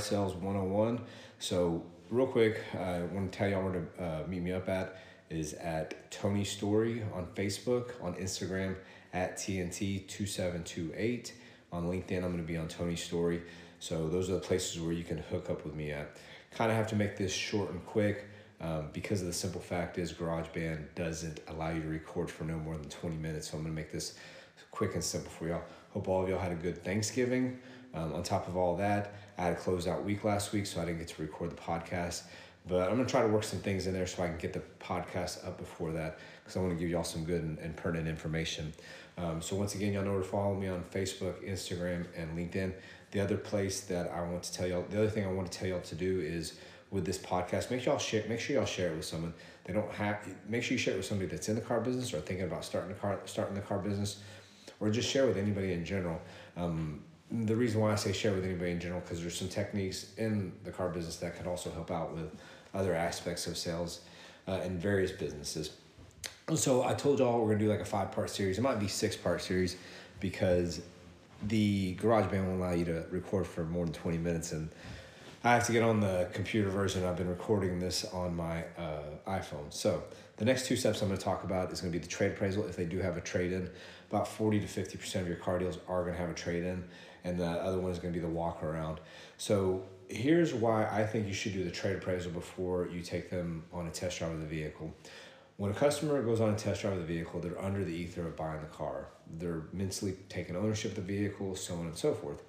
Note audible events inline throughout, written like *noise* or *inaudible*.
Sales 101. So, real quick, I want to tell y'all where to uh, meet me up at is at Tony Story on Facebook, on Instagram at TNT2728. On LinkedIn, I'm going to be on Tony Story. So, those are the places where you can hook up with me at. Kind of have to make this short and quick um, because of the simple fact is GarageBand doesn't allow you to record for no more than 20 minutes. So, I'm going to make this quick and simple for y'all. Hope all of y'all had a good Thanksgiving. Um, on top of all that, I had a closeout week last week, so I didn't get to record the podcast. But I'm gonna try to work some things in there so I can get the podcast up before that because I want to give y'all some good and, and pertinent information. Um, so once again, y'all know to follow me on Facebook, Instagram, and LinkedIn. The other place that I want to tell y'all, the other thing I want to tell y'all to do is with this podcast, make y'all share, make sure y'all share it with someone. They don't have, make sure you share it with somebody that's in the car business or thinking about starting the car, starting the car business, or just share with anybody in general. Um, the reason why I say share with anybody in general because there's some techniques in the car business that could also help out with other aspects of sales uh, in various businesses. So I told y'all we're gonna do like a five part series. It might be six part series because the GarageBand won't allow you to record for more than twenty minutes, and I have to get on the computer version. I've been recording this on my uh, iPhone. So the next two steps I'm going to talk about is going to be the trade appraisal. If they do have a trade in, about forty to fifty percent of your car deals are going to have a trade in and the other one is going to be the walk around. So here's why I think you should do the trade appraisal before you take them on a test drive of the vehicle. When a customer goes on a test drive of the vehicle, they're under the ether of buying the car. They're mentally taking ownership of the vehicle, so on and so forth.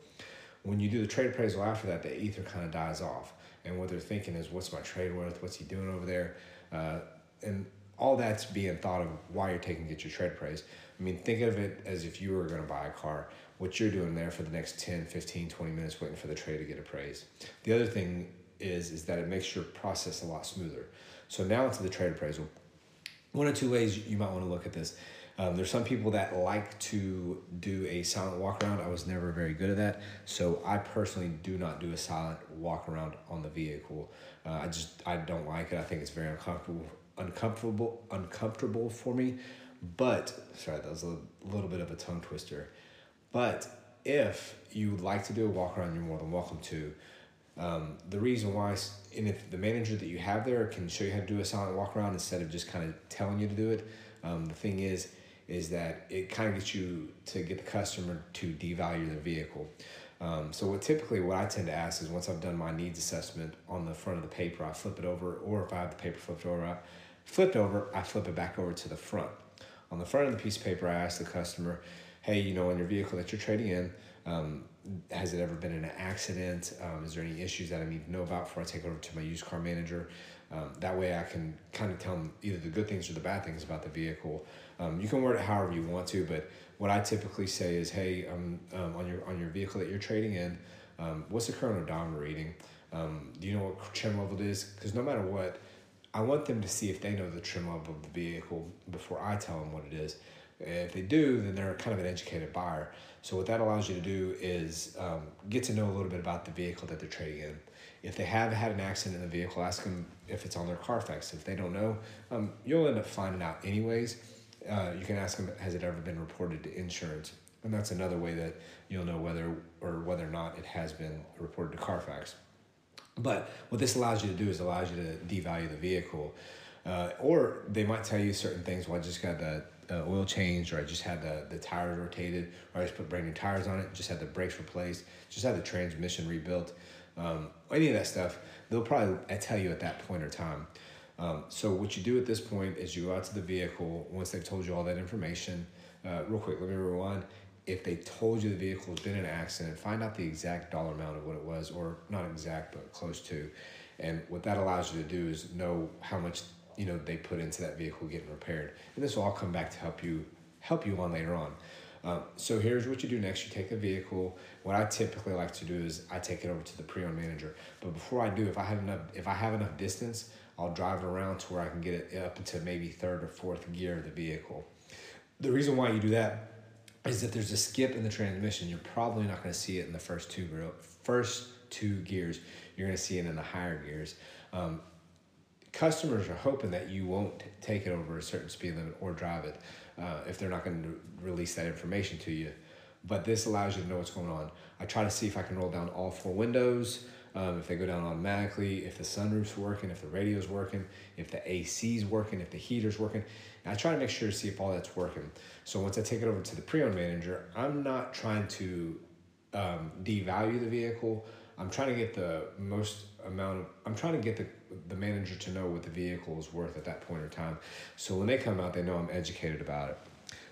When you do the trade appraisal after that, the ether kind of dies off. And what they're thinking is, what's my trade worth? What's he doing over there? Uh, and all that's being thought of why you're taking get your trade price. I mean, think of it as if you were going to buy a car what you're doing there for the next 10, 15, 20 minutes waiting for the trade to get appraised. The other thing is is that it makes your process a lot smoother. So now into the trade appraisal. One or two ways you might want to look at this. Um, there's some people that like to do a silent walk around. I was never very good at that, so I personally do not do a silent walk around on the vehicle. Uh, I just I don't like it. I think it's very uncomfortable, uncomfortable, uncomfortable for me. But sorry, that was a little bit of a tongue twister. But if you would like to do a walk around, you're more than welcome to. Um, the reason why, and if the manager that you have there can show you how to do a silent walk around instead of just kind of telling you to do it, um, the thing is, is that it kind of gets you to get the customer to devalue the vehicle. Um, so what typically what I tend to ask is once I've done my needs assessment on the front of the paper, I flip it over, or if I have the paper flipped over, flipped over, I flip it back over to the front. On the front of the piece of paper, I ask the customer, hey, you know, on your vehicle that you're trading in, um, has it ever been in an accident? Um, is there any issues that I need to know about before I take it over to my used car manager? Um, that way I can kind of tell them either the good things or the bad things about the vehicle. Um, you can word it however you want to, but what I typically say is, hey, um, um, on your on your vehicle that you're trading in, um, what's the current odometer reading? Do you know what trim level it is? Because no matter what, I want them to see if they know the trim level of the vehicle before I tell them what it is. If they do, then they're kind of an educated buyer. So what that allows you to do is um, get to know a little bit about the vehicle that they're trading in. If they have had an accident in the vehicle, ask them if it's on their Carfax. If they don't know, um, you'll end up finding out anyways. Uh, you can ask them, has it ever been reported to insurance? And that's another way that you'll know whether or whether or not it has been reported to Carfax. But what this allows you to do is allows you to devalue the vehicle. Uh, or they might tell you certain things. Well, I just got the uh, oil changed, or I just had the, the tires rotated, or I just put brand new tires on it, just had the brakes replaced, just had the transmission rebuilt, um, any of that stuff, they'll probably tell you at that point or time. Um, so what you do at this point is you go out to the vehicle once they've told you all that information. Uh, real quick, let me rewind. If they told you the vehicle has been in an accident, find out the exact dollar amount of what it was, or not exact, but close to. And what that allows you to do is know how much you know they put into that vehicle getting repaired. And this will all come back to help you help you on later on. Um, so here's what you do next. You take the vehicle. What i typically like to do is i take it over to the pre-owned manager. But before i do if i have enough if i have enough distance i'll drive it around to where i can get it up into maybe third or fourth gear of the vehicle. The reason why you do that is that there's a skip in the transmission you're probably not going to see it in the first two first two gears you're going to see it in the higher gears um, customers are hoping that you won't take it over a certain speed limit or drive it uh, if they're not going to release that information to you. but this allows you to know what's going on. I try to see if I can roll down all four windows, um, if they go down automatically, if the sunroof's working, if the radio's working, if the AC's working, if the heater's working. And I try to make sure to see if all that's working. So once I take it over to the pre-owned manager, I'm not trying to um, devalue the vehicle. I'm trying to get the most amount of, I'm trying to get the, the manager to know what the vehicle is worth at that point in time. So when they come out, they know I'm educated about it.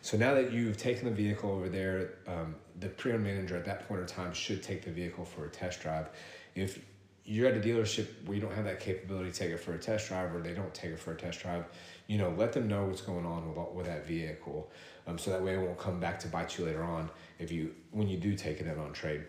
So now that you've taken the vehicle over there, um, the pre-owned manager at that point in time should take the vehicle for a test drive. If you're at a dealership where you don't have that capability to take it for a test drive or they don't take it for a test drive, you know, let them know what's going on with, with that vehicle. Um, so that way it won't come back to bite you later on if you when you do take it in on trade.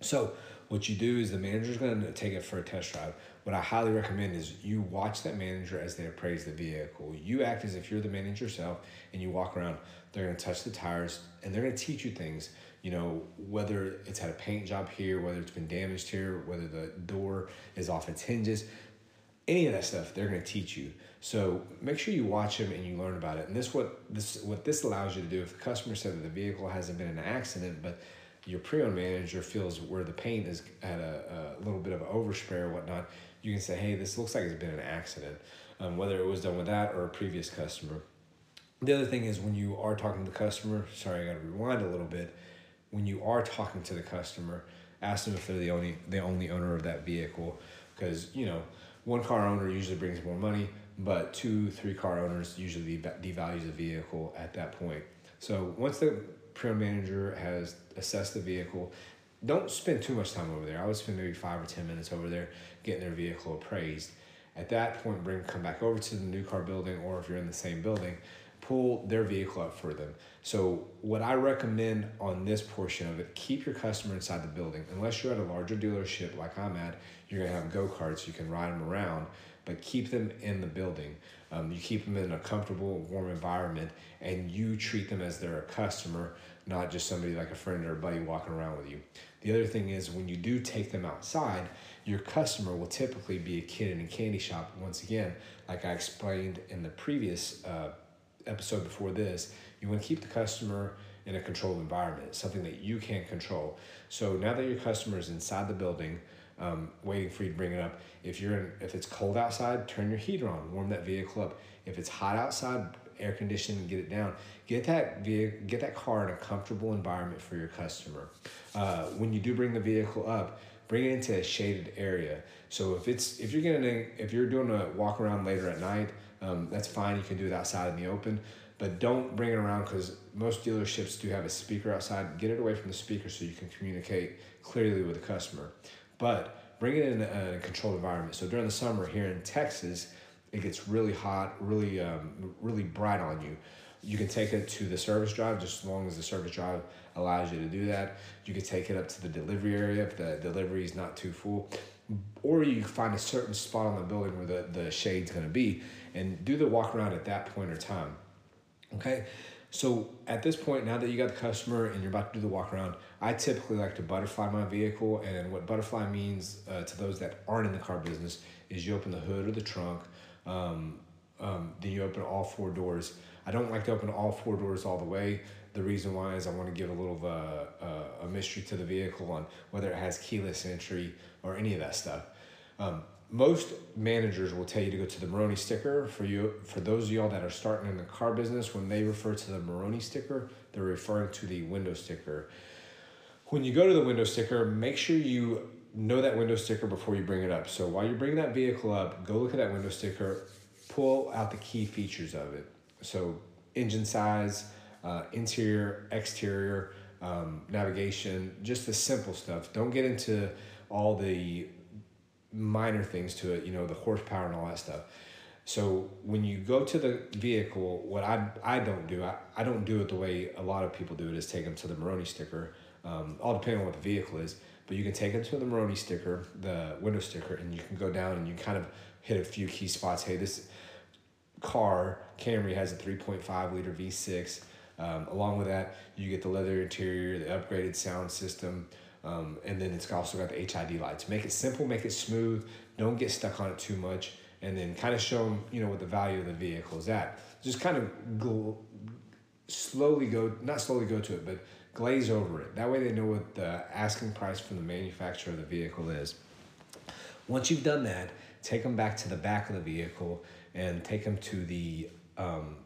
So what you do is the manager's going to take it for a test drive. What I highly recommend is you watch that manager as they appraise the vehicle. You act as if you're the manager yourself and you walk around. They're going to touch the tires and they're going to teach you things. You know, whether it's had a paint job here, whether it's been damaged here, whether the door is off its hinges, any of that stuff, they're going to teach you. So make sure you watch them and you learn about it. And this what this what this allows you to do. If the customer said that the vehicle hasn't been in an accident, but your pre-owned manager feels where the paint is at a, a little bit of overspray or whatnot, you can say, hey, this looks like it's been an accident, um, whether it was done with that or a previous customer. The other thing is when you are talking to the customer, sorry, I got to rewind a little bit. When you are talking to the customer, ask them if they're the only the only owner of that vehicle, because you know one car owner usually brings more money, but two, three car owners usually devalues the vehicle at that point. So once the pre-owned manager has assessed the vehicle, don't spend too much time over there. I would spend maybe five or ten minutes over there getting their vehicle appraised. At that point, bring come back over to the new car building, or if you're in the same building, pull their vehicle up for them. So what I recommend on this portion of it, keep your customer inside the building. Unless you're at a larger dealership like I'm at, you're gonna have go-karts, you can ride them around, but keep them in the building. Um, you keep them in a comfortable, warm environment, and you treat them as they're a customer, not just somebody like a friend or a buddy walking around with you. The other thing is when you do take them outside, your customer will typically be a kid in a candy shop. Once again, like I explained in the previous uh, episode before this, you want to keep the customer in a controlled environment, something that you can't control. So now that your customer is inside the building, um, waiting for you to bring it up. If you're in, if it's cold outside, turn your heater on, warm that vehicle up. If it's hot outside, air condition and get it down. Get that vehicle, get that car in a comfortable environment for your customer. Uh, when you do bring the vehicle up, bring it into a shaded area. So if it's if you're getting if you're doing a walk around later at night, um, that's fine. You can do it outside in the open, but don't bring it around because most dealerships do have a speaker outside. Get it away from the speaker so you can communicate clearly with the customer. But bring it in a, controlled environment. So during the summer here in Texas, it gets really hot, really um, really bright on you. You can take it to the service drive just as long as the service drive allows you to do that. You can take it up to the delivery area if the delivery is not too full. Or you find a certain spot on the building where the, the shade's gonna be and do the walk around at that point or time. Okay, so at this point, now that you got the customer and you're about to do the walk around, I typically like to butterfly my vehicle. And what butterfly means uh, to those that aren't in the car business is you open the hood or the trunk, um, um, then you open all four doors. I don't like to open all four doors all the way. The reason why is I want to give a little a, a mystery to the vehicle on whether it has keyless entry or any of that stuff. Um, most managers will tell you to go to the Monroney sticker. For you, for those of y'all that are starting in the car business, when they refer to the Monroney sticker, they're referring to the window sticker. When you go to the window sticker, make sure you know that window sticker before you bring it up. So while you're bringing that vehicle up, go look at that window sticker, pull out the key features of it. So engine size, uh, interior, exterior, um, navigation, just the simple stuff. Don't get into all the minor things to it, you know, the horsepower and all that stuff. So when you go to the vehicle, what I, I don't do, I, I don't do it the way a lot of people do it is take them to the Monroney sticker, um, all depending on what the vehicle is. But you can take them to the Monroney sticker, the window sticker, and you can go down and you kind of hit a few key spots. Hey, this car, Camry, has a 3.5 liter V6. Um, along with that, you get the leather interior, the upgraded sound system, um, and then it's also got the HID lights. Make it simple, make it smooth. Don't get stuck on it too much, and then kind of show them, you know, what the value of the vehicle is at. Just kind of go, slowly go, not slowly go to it, but glaze over it. That way they know what the asking price from the manufacturer of the vehicle is. Once you've done that, take them back to the back of the vehicle and take them to the um,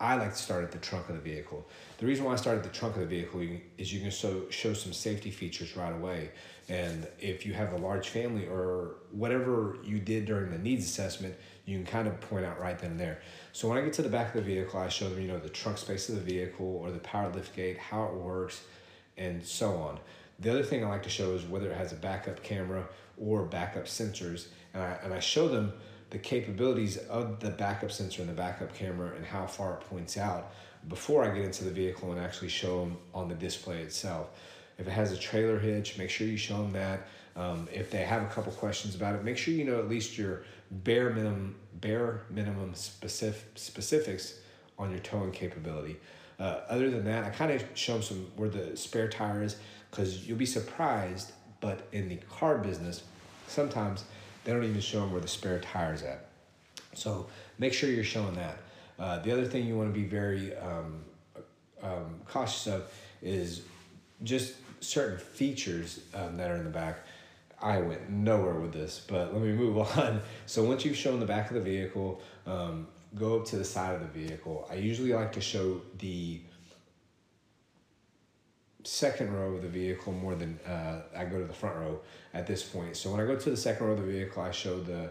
I like to start at the trunk of the vehicle. The reason why I start at the trunk of the vehicle is you can show, show some safety features right away. And if you have a large family or whatever you did during the needs assessment, you can kind of point out right then and there. So when I get to the back of the vehicle, I show them, you know, the trunk space of the vehicle or the power lift gate, how it works, and so on. The other thing I like to show is whether it has a backup camera or backup sensors. And I, and I show them the capabilities of the backup sensor and the backup camera and how far it points out before I get into the vehicle and actually show them on the display itself. If it has a trailer hitch, make sure you show them that. Um, if they have a couple questions about it, make sure you know at least your bare minimum bare minimum specific specifics on your towing capability. Uh, other than that, I kind of show them some where the spare tire is because you'll be surprised. But in the car business, sometimes they don't even show them where the spare tire's at. So make sure you're showing that. Uh, the other thing you want to be very um, um, cautious of is just certain features um, that are in the back. I went nowhere with this, but let me move *laughs* on. So once you've shown the back of the vehicle, um, go up to the side of the vehicle. I usually like to show the second row of the vehicle more than uh, I go to the front row at this point. So when I go to the second row of the vehicle, I show the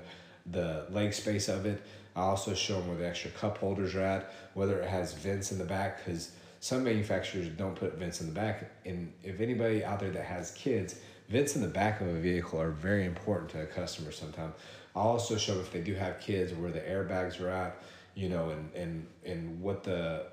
the leg space of it. I also show them where the extra cup holders are at, whether it has vents in the back, because some manufacturers don't put vents in the back. And if anybody out there that has kids, vents in the back of a vehicle are very important to a customer sometimes. I also show if they do have kids where the airbags are at, you know, and and and what the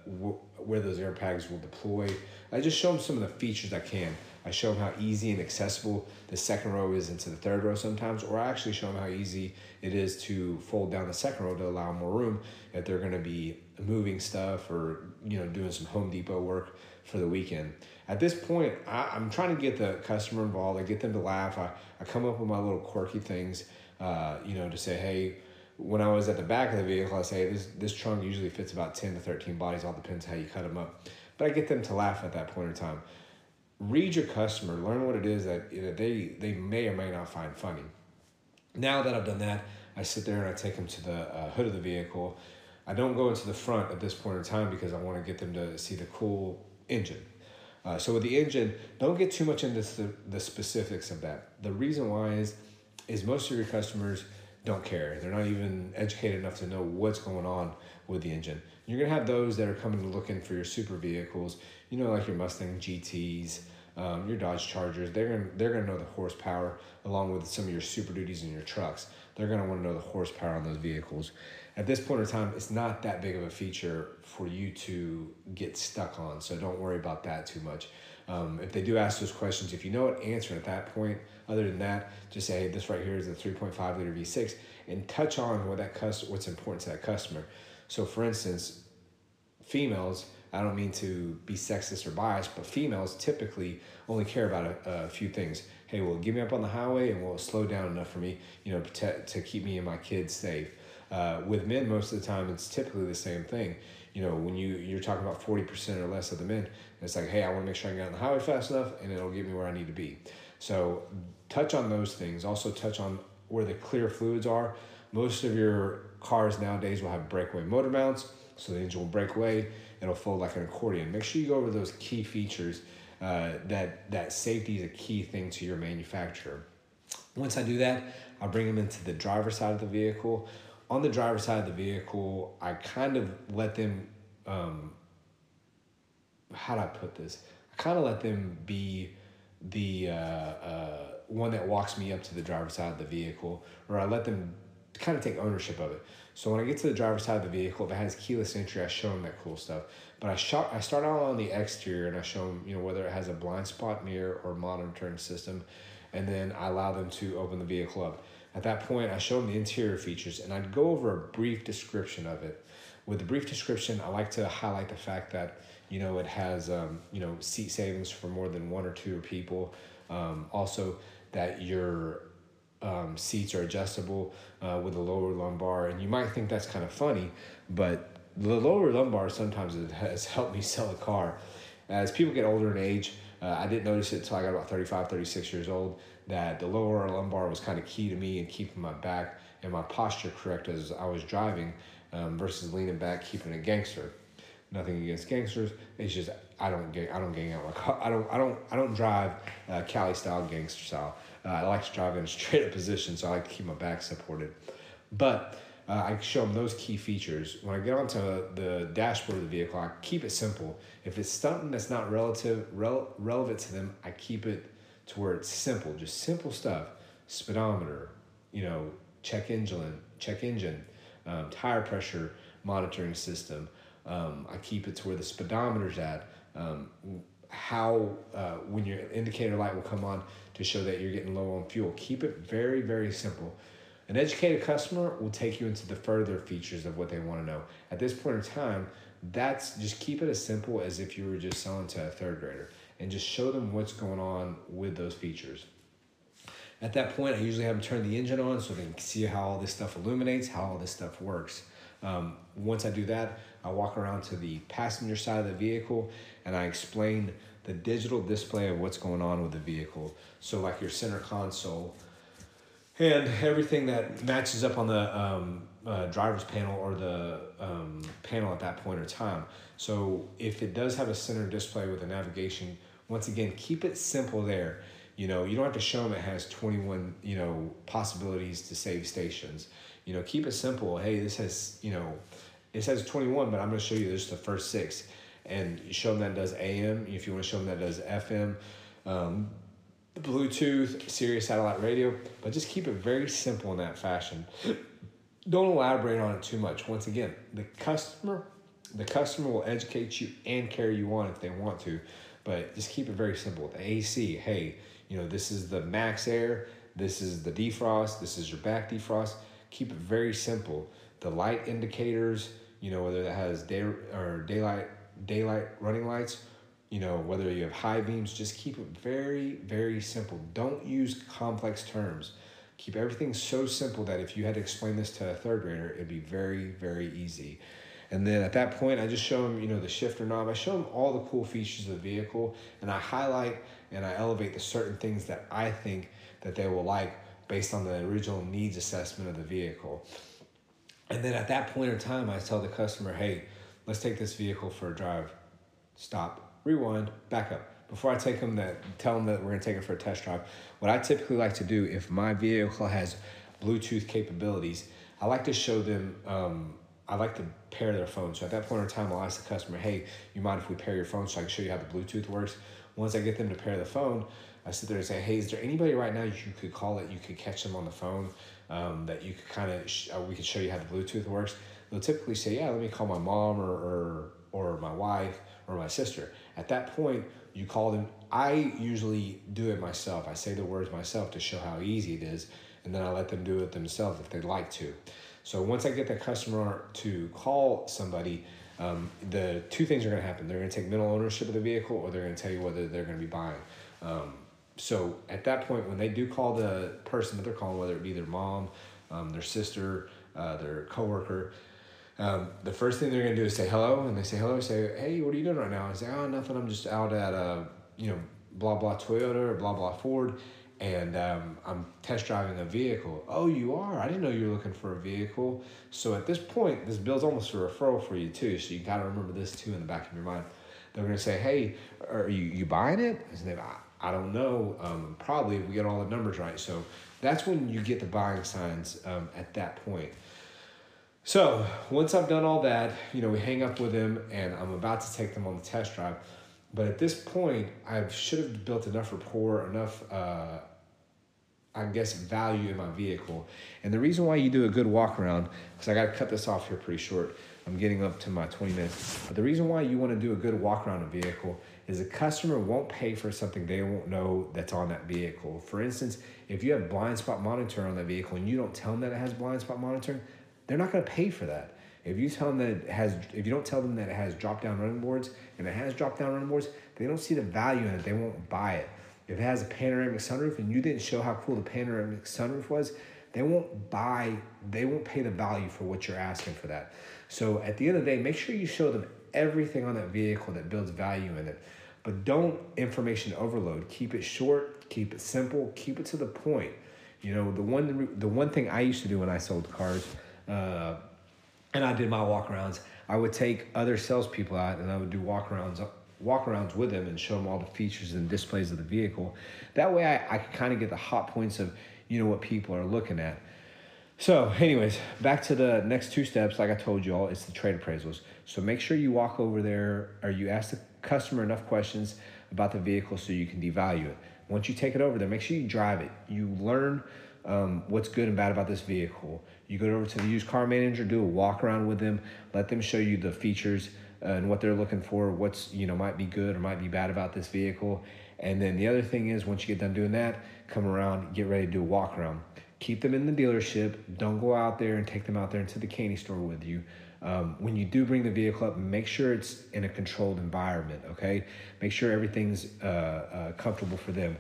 where those airbags will deploy. I just show them some of the features I can. I show them how easy and accessible the second row is into the third row sometimes, or I actually show them how easy it is to fold down the second row to allow more room if they're going to be moving stuff or you know doing some Home Depot work for the weekend. At this point, I, am trying to get the customer involved. I get them to laugh. I, I come up with my little quirky things, uh, you know, to say, hey, when I was at the back of the vehicle, I say this this trunk usually fits about ten to thirteen bodies. All depends how you cut them up, but I get them to laugh at that point in time. Read your customer, learn what it is that know, they they may or may not find funny. Now that I've done that, I sit there and I take them to the uh, hood of the vehicle. I don't go into the front at this point in time because I want to get them to see the cool engine. Uh, so with the engine, don't get too much into the, the specifics of that. The reason why is is most of your customers don't care. They're not even educated enough to know what's going on with the engine. You're gonna have those that are coming looking for your super vehicles, you know, like your Mustang GTs, um, your Dodge Chargers. They're gonna they're gonna know the horsepower along with some of your Super Duties and your trucks. They're gonna want to know the horsepower on those vehicles. At this point in time, it's not that big of a feature for you to get stuck on, so don't worry about that too much. Um, if they do ask those questions, if you know what answer at that point, other than that, just say, hey, this right here is a 3.5 liter V6 and touch on what that cus- what's important to that customer. So for instance, females, I don't mean to be sexist or biased, but females typically only care about a, a few things. Hey, well, get me up on the highway and will slow down enough for me, you know, to, to keep me and my kids safe. Uh, with men, most of the time, it's typically the same thing. You know, when you you're talking about forty percent or less of the men, it's like, hey, I want to make sure I get on the highway fast enough, and it'll get me where I need to be. So touch on those things. Also touch on where the clear fluids are. Most of your cars nowadays will have breakaway motor mounts, so the engine will break away. It'll fold like an accordion. Make sure you go over those key features. Uh, that that safety is a key thing to your manufacturer. Once I do that, I'll bring them into the driver side of the vehicle. On the driver's side of the vehicle, I kind of let them. Um, how do I put this? I kind of let them be the uh, uh, one that walks me up to the driver's side of the vehicle, or I let them kind of take ownership of it. So when I get to the driver's side of the vehicle, if it has keyless entry, I show them that cool stuff. But I shot, I start out on the exterior and I show them, you know, whether it has a blind spot mirror or monitoring system, and then I allow them to open the vehicle up. At that point, I show them the interior features and I'd go over a brief description of it. With the brief description, I like to highlight the fact that you know, it has um, you know seat savings for more than one or two people. Um, also, that your um, seats are adjustable uh, with a lower lumbar, and you might think that's kind of funny, but the lower lumbar sometimes has helped me *laughs* sell a car. as people get older in age, uh, I didn't notice it until I got about 35, 36 years old that the lower lumbar was kind of key to me and keeping my back and my posture correct as I was driving um, versus leaning back, keeping a gangster. Nothing against gangsters. It's just I don't get I don't gang out my car. I don't I don't I don't drive uh, Cali style gangster style. Uh, I like to drive in a *laughs* straight up position, so I like to keep my back supported. But uh, I show them those key features. When I get onto the dashboard of the vehicle, I keep it simple. If it's something that's not relative rel- relevant to them, I keep it to where it's simple, just simple stuff. Speedometer, you know, check engine, check engine, um, tire pressure monitoring system. Um, I keep it to where the speedometer's at. Um, how uh, when your indicator light will come on to show that you're getting low on fuel. Keep it very very simple. An educated customer will take you into the further features of what they want to know. At this point in time, that's just keep it as simple as if you were just selling to a third grader and just show them what's going on with those features. At that point, I usually have them turn the engine on so they can see how all this stuff illuminates, how all this stuff works. Um, once I do that, I walk around to the passenger side of the vehicle and I explain the digital display of what's going on with the vehicle. So, like your center console and everything that matches up on the um, uh, driver's panel or the um, panel at that point in time. So, if it does have a center display with a navigation, once again, keep it simple there. You know, you don't have to show them it has 21, you know, possibilities to save stations. You know, keep it simple. Hey, this has, you know, it says 21, but I'm going to show you just the first six. And show them that does AM. If you want to show them that does FM, um, Bluetooth, Sirius satellite radio, but just keep it very simple in that fashion. Don't elaborate on it too much. Once again, the customer, the customer will educate you and carry you on if they want to, but just keep it very simple. The AC, hey, you know, this is the max air, this is the defrost, this is your back defrost. Keep it very simple. The light indicators, you know, whether that has day or daylight daylight running lights, you know, whether you have high beams, just keep it very, very simple. Don't use complex terms. Keep everything so simple that if you had to explain this to a third grader, it'd be very, very easy. And then at that point, I just show them, you know, the shifter knob. I show them all the cool features of the vehicle, and I highlight and I elevate the certain things that I think that they will like based on the original needs assessment of the vehicle. And then at that point in time, I tell the customer, hey, let's take this vehicle for a drive. Stop, rewind, back up. Before I take them that, tell them that we're gonna take it for a test drive. What I typically like to do, if my vehicle has Bluetooth capabilities, I like to show them. Um, I like to pair their phone. So at that point in time, I'll ask the customer, "Hey, you mind if we pair your phone so I can show you how the Bluetooth works?" Once I get them to pair the phone, I sit there and say, "Hey, is there anybody right now you could call that you could catch them on the phone um, that you could kind of sh- uh, we could show you how the Bluetooth works?" They'll typically say, "Yeah, let me call my mom or or or my wife or my sister." At that point, you call them. I usually do it myself. I say the words myself to show how easy it is, and then I let them do it themselves if they'd like to. So once I get that customer to call somebody, um, the two things are going to happen. They're going to take mental ownership of the vehicle, or they're going to tell you whether they're going to be buying. Um, so at that point, when they do call the person that they're calling, whether it be their mom, um, their sister, uh, their coworker, um, the first thing they're gonna do is say hello, and they say hello. Say, hey, what are you doing right now? I say, oh, nothing. I'm just out at uh, you know, blah blah Toyota or blah blah Ford, and um, I'm test driving a vehicle. Oh, you are? I didn't know you were looking for a vehicle. So at this point, this bill's almost a referral for you too. So you gotta remember this too in the back of your mind. They're gonna say, hey, are you you buying it? I say, I don't know. Um, probably if we get all the numbers right. So that's when you get the buying signs um, at that point. So once I've done all that, you know, we hang up with them and I'm about to take them on the test drive. But at this point, I should have built enough rapport, enough, uh, I guess, value in my vehicle. And the reason why you do a good walk around, because I got to cut this off here pretty short. I'm getting up to my 20 minutes. But the reason why you want to do a good walk around a vehicle is a customer won't pay for something they won't know that's on that vehicle. For instance, if you have blind spot monitor on that vehicle and you don't tell them that it has blind spot monitoring, they're not going to pay for that. If you tell them that it has, if you don't tell them that it has drop down running boards and it has drop down running boards, they don't see the value in it. They won't buy it. If it has a panoramic sunroof and you didn't show how cool the panoramic sunroof was, they won't buy, they won't pay the value for what you're asking for that. So at the end of the day, make sure you show them everything on that vehicle that builds value in it. but don't information overload. Keep it short, keep it simple, keep it to the point. You know, the one the one thing I used to do when I sold cars, uh, and I did my walkarounds, I would take other salespeople out and I would do walkarounds walkarounds with them and show them all the features and displays of the vehicle. That way, I, I could kind of get the hot points of you know what people are looking at. So, anyways, back to the next two steps. Like I told you all, it's the trade appraisals. So make sure you walk over there or you ask the customer enough questions about the vehicle so you can devalue it. Once you take it over there, make sure you drive it. You learn um, what's good and bad about this vehicle. You go over to the used car manager, do a walk around with them, let them show you the features and what they're looking for, what's you know might be good or might be bad about this vehicle. And then the other thing is, once you get done doing that, come around, get ready to do a walk around. Keep them in the dealership. Don't go out there and take them out there into the candy store with you. Um, when you do bring the vehicle up, make sure it's in a controlled environment, okay? Make sure everything's uh, uh, comfortable for them.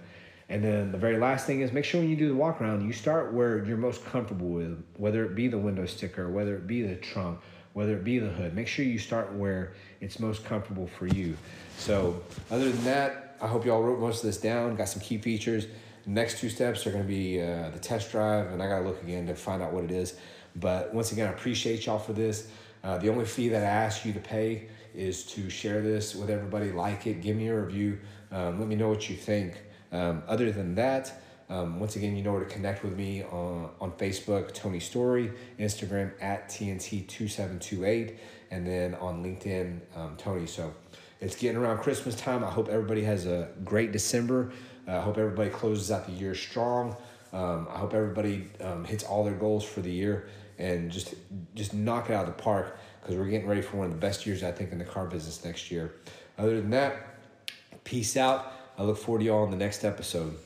And then the very last thing is make sure when you do the walk around, you start where you're most comfortable with, whether it be the window sticker, whether it be the trunk, whether it be the hood. Make sure you start where it's most comfortable for you. So, other than that, I hope y'all wrote most of this down, got some key features. next two steps are going to be uh, the test drive, and I got to look again to find out what it is. But once again, I appreciate y'all for this. Uh, the only fee that I ask you to pay is to share this with everybody, like it, give me a review, um, let me know what you think. Um, other than that, um, once again, you know where to connect with me on, on Facebook, Tony Story, Instagram at TNT2728, and then on LinkedIn, um, Tony. So it's getting around Christmas time. I hope everybody has a great December. Uh, I hope everybody closes out the year strong. Um, I hope everybody um, hits all their goals for the year and just just knock it out of the park because we're getting ready for one of the best years I think in the car business next year. Other than that, peace out. I look forward to y'all in the next episode.